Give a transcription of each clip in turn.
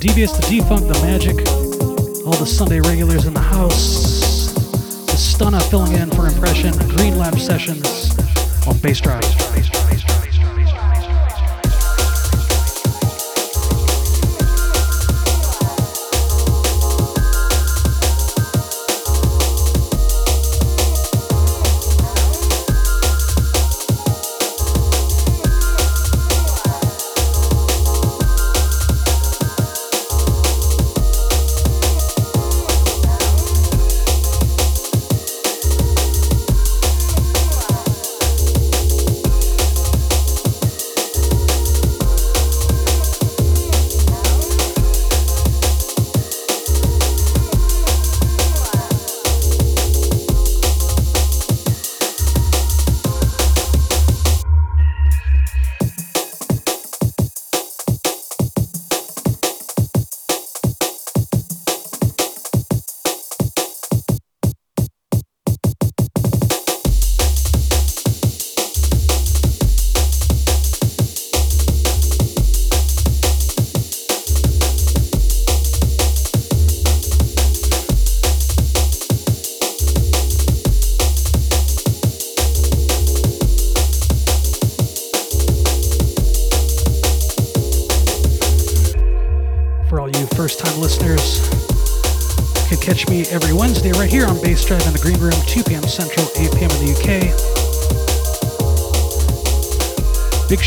Devious, the Defunct, the Magic, all the Sunday regulars in the house. The Stunna filling in for Impression, Green Lab Sessions on Bassdrive.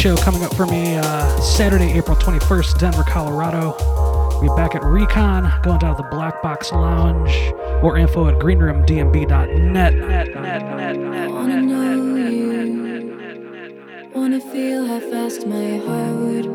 Show coming up for me uh, Saturday, April 21st, Denver, Colorado. We'll be back at Recon, going down to the Black Box Lounge. More info at fast my heart would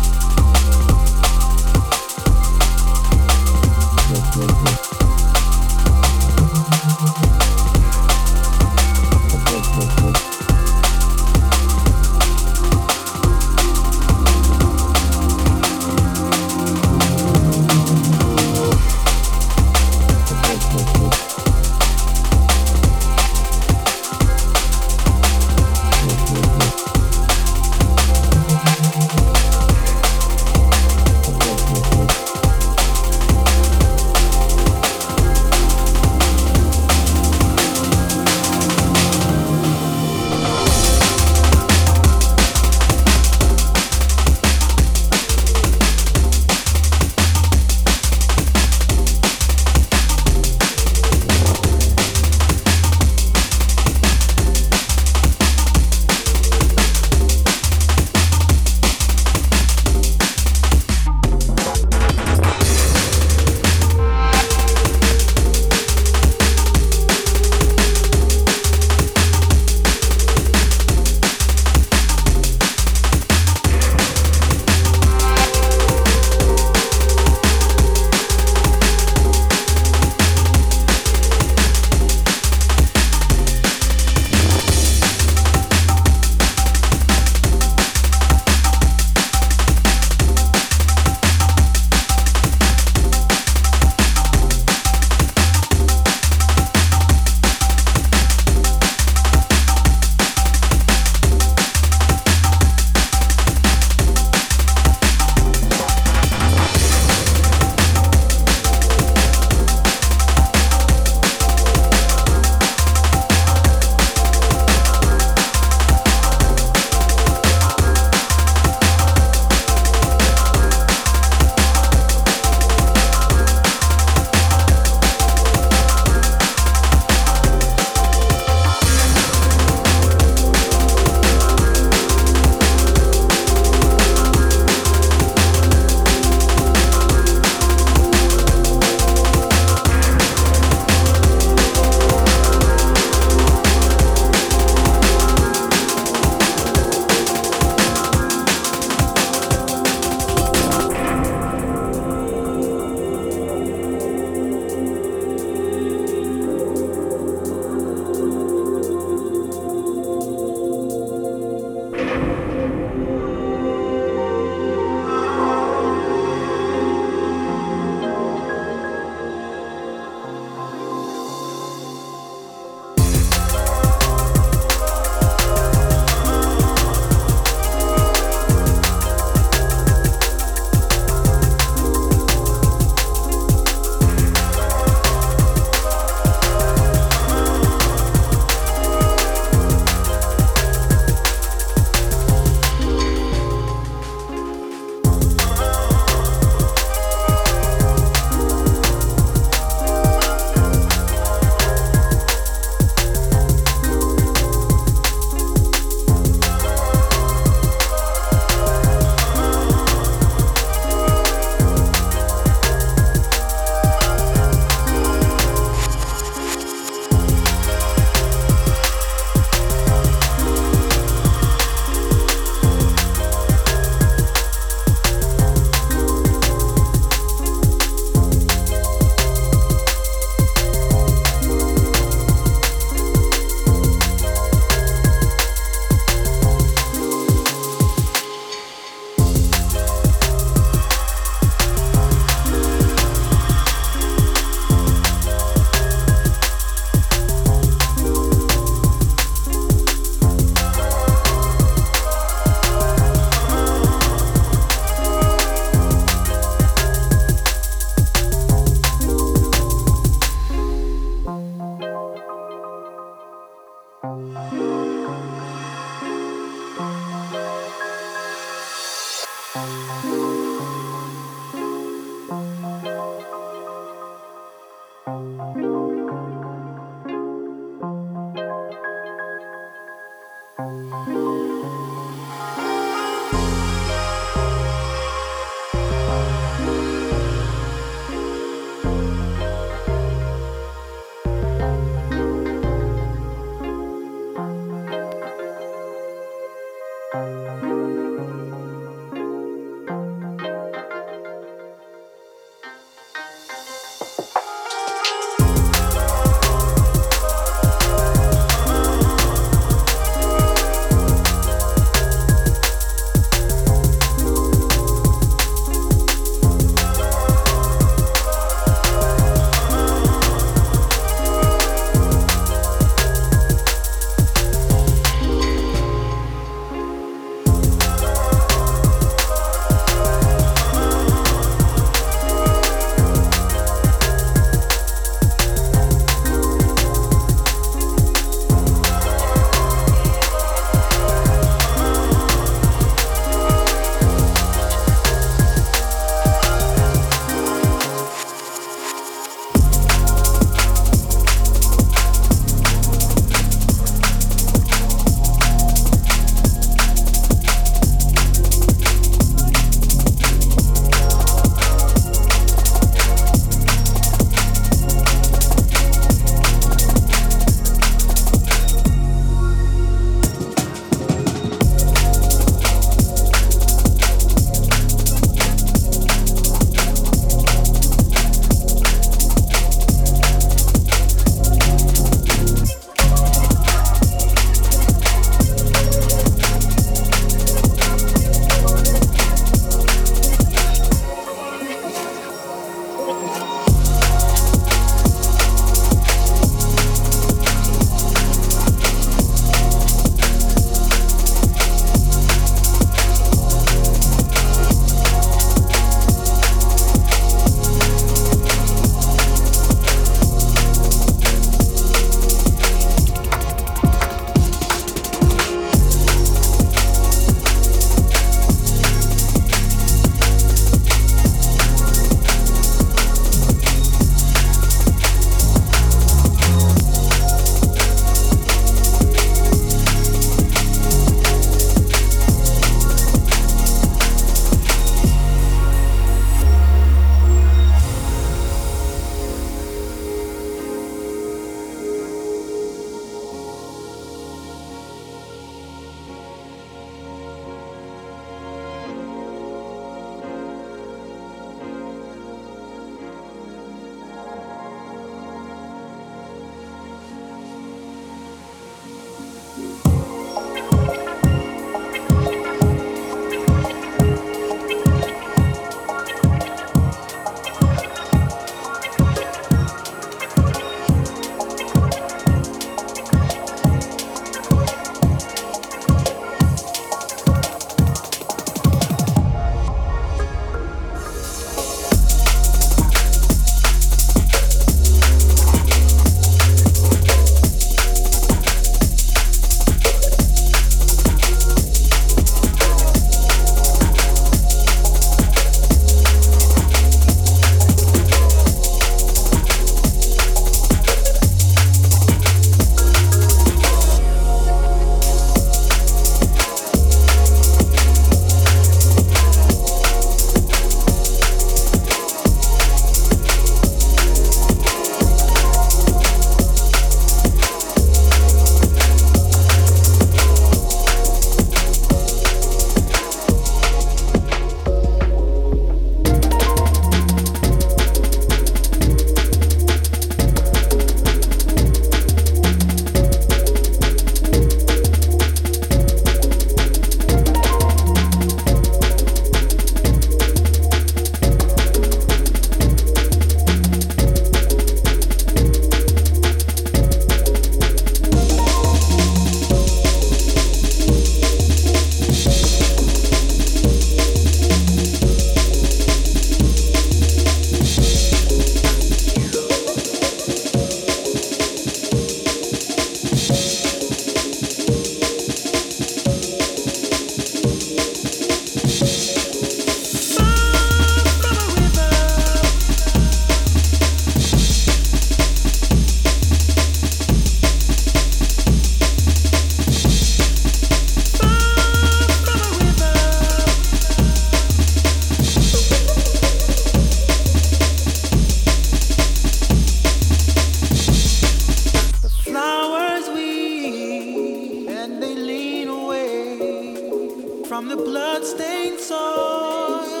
from the bloodstained soil.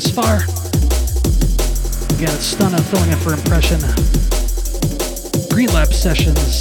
This far. Again, it's Stunna filling in for Impression. Green Lab Sessions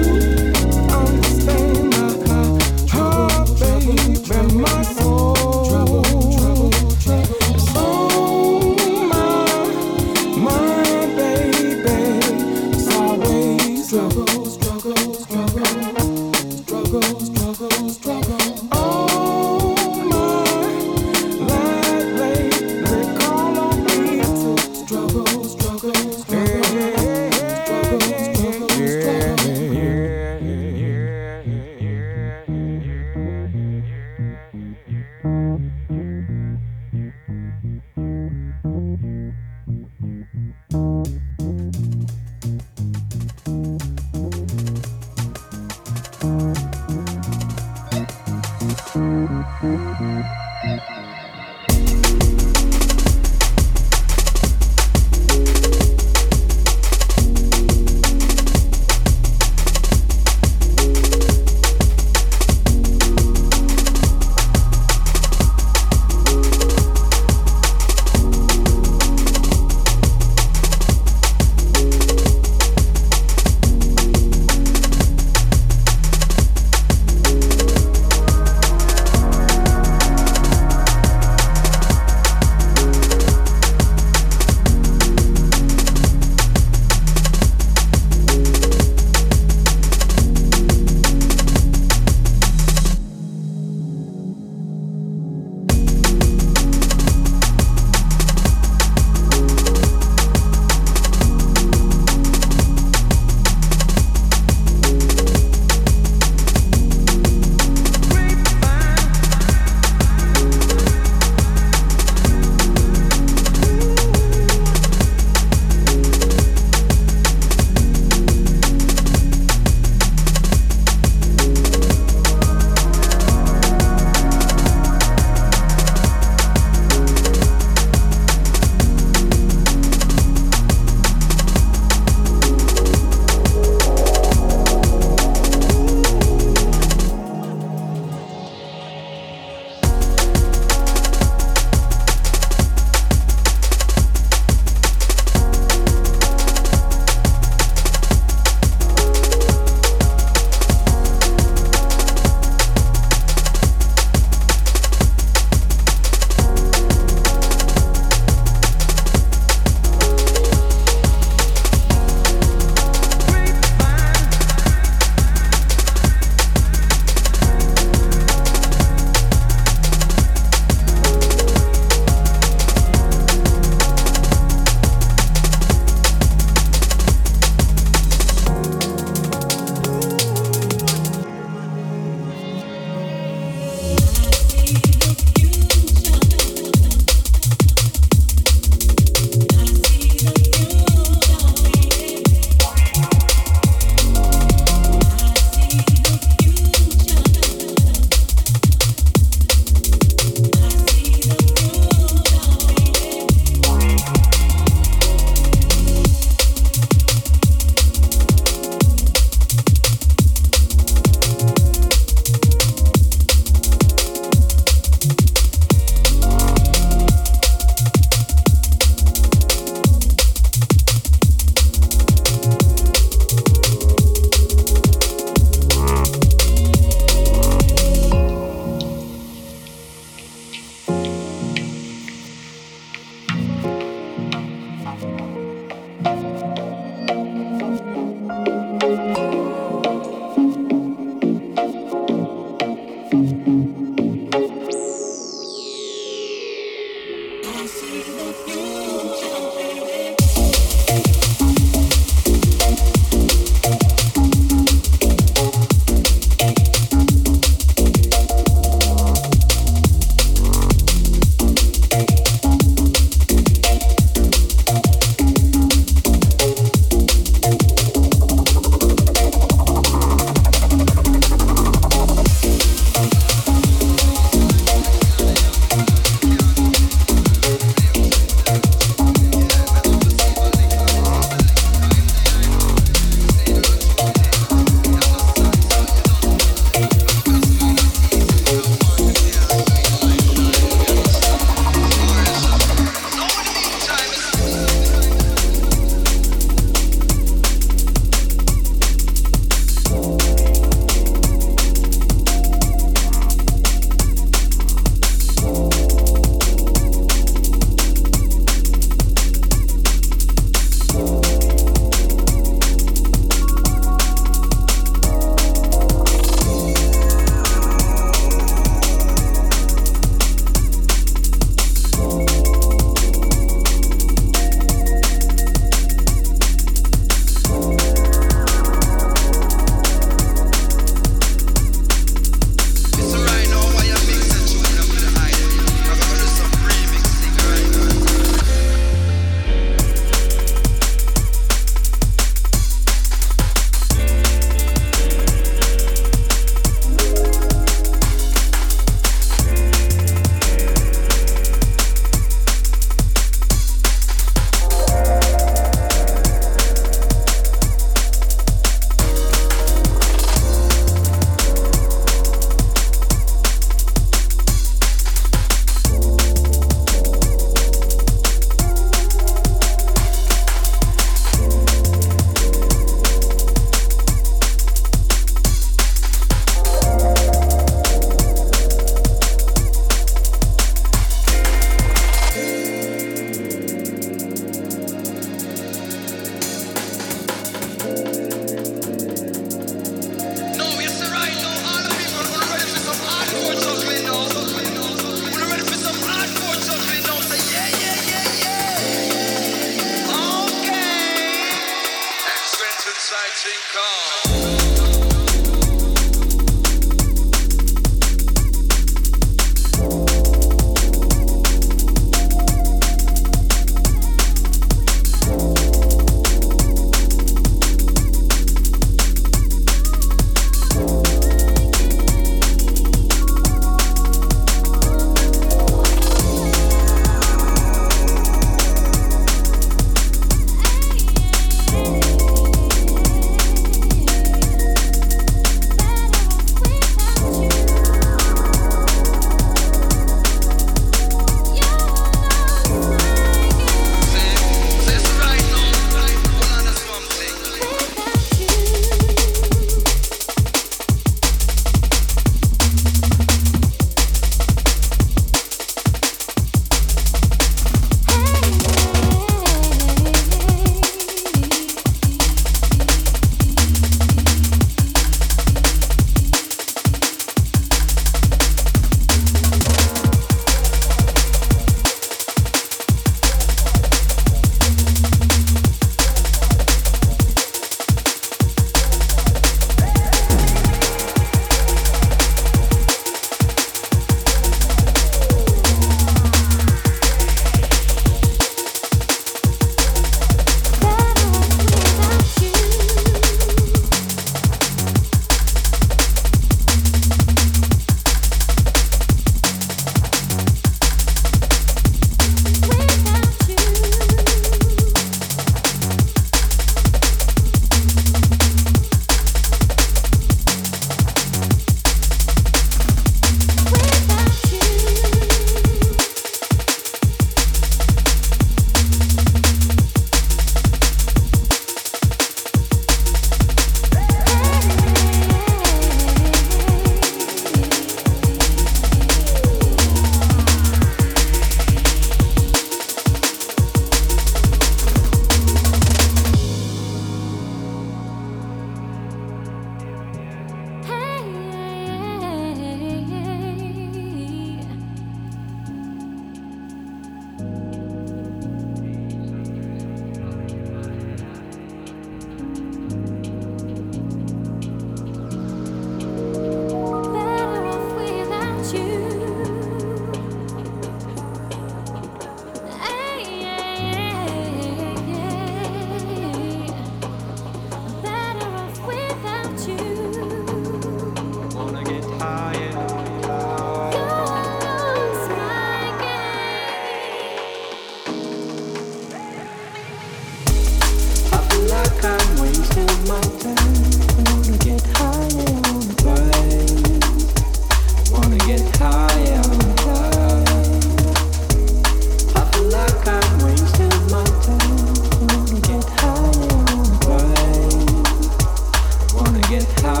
get high.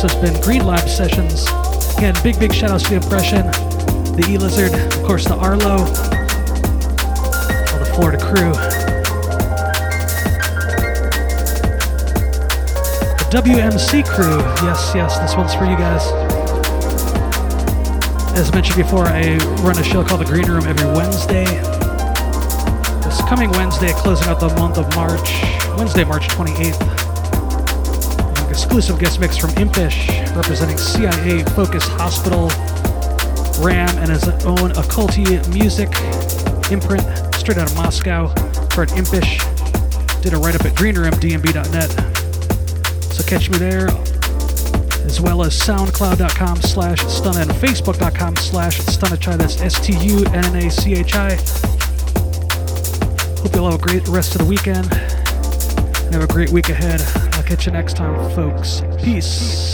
This has been Green Lab Sessions. Again, big, big shout outs to the Impression, the E Lizard, of course, the Arlo, all the Florida crew. The WMC crew. Yes, yes, this one's for you guys. As mentioned before, I run a show called The Green Room every Wednesday. This coming Wednesday, closing out the month of March, Wednesday, March 28th. Exclusive guest mix from Impish, representing CIA Fokuz Hospital, Ram, and his own occulty music imprint, straight out of Moscow, an Impish. Did a write up at greenroomdnb.net. So catch me there, as well as soundcloud.com slash stunna and facebook.com slash stunnachi. That's S-T-U-N-N-A-C-H-I. Hope you all have a great rest of the weekend and have a great week ahead. Catch you next time, folks. Peace.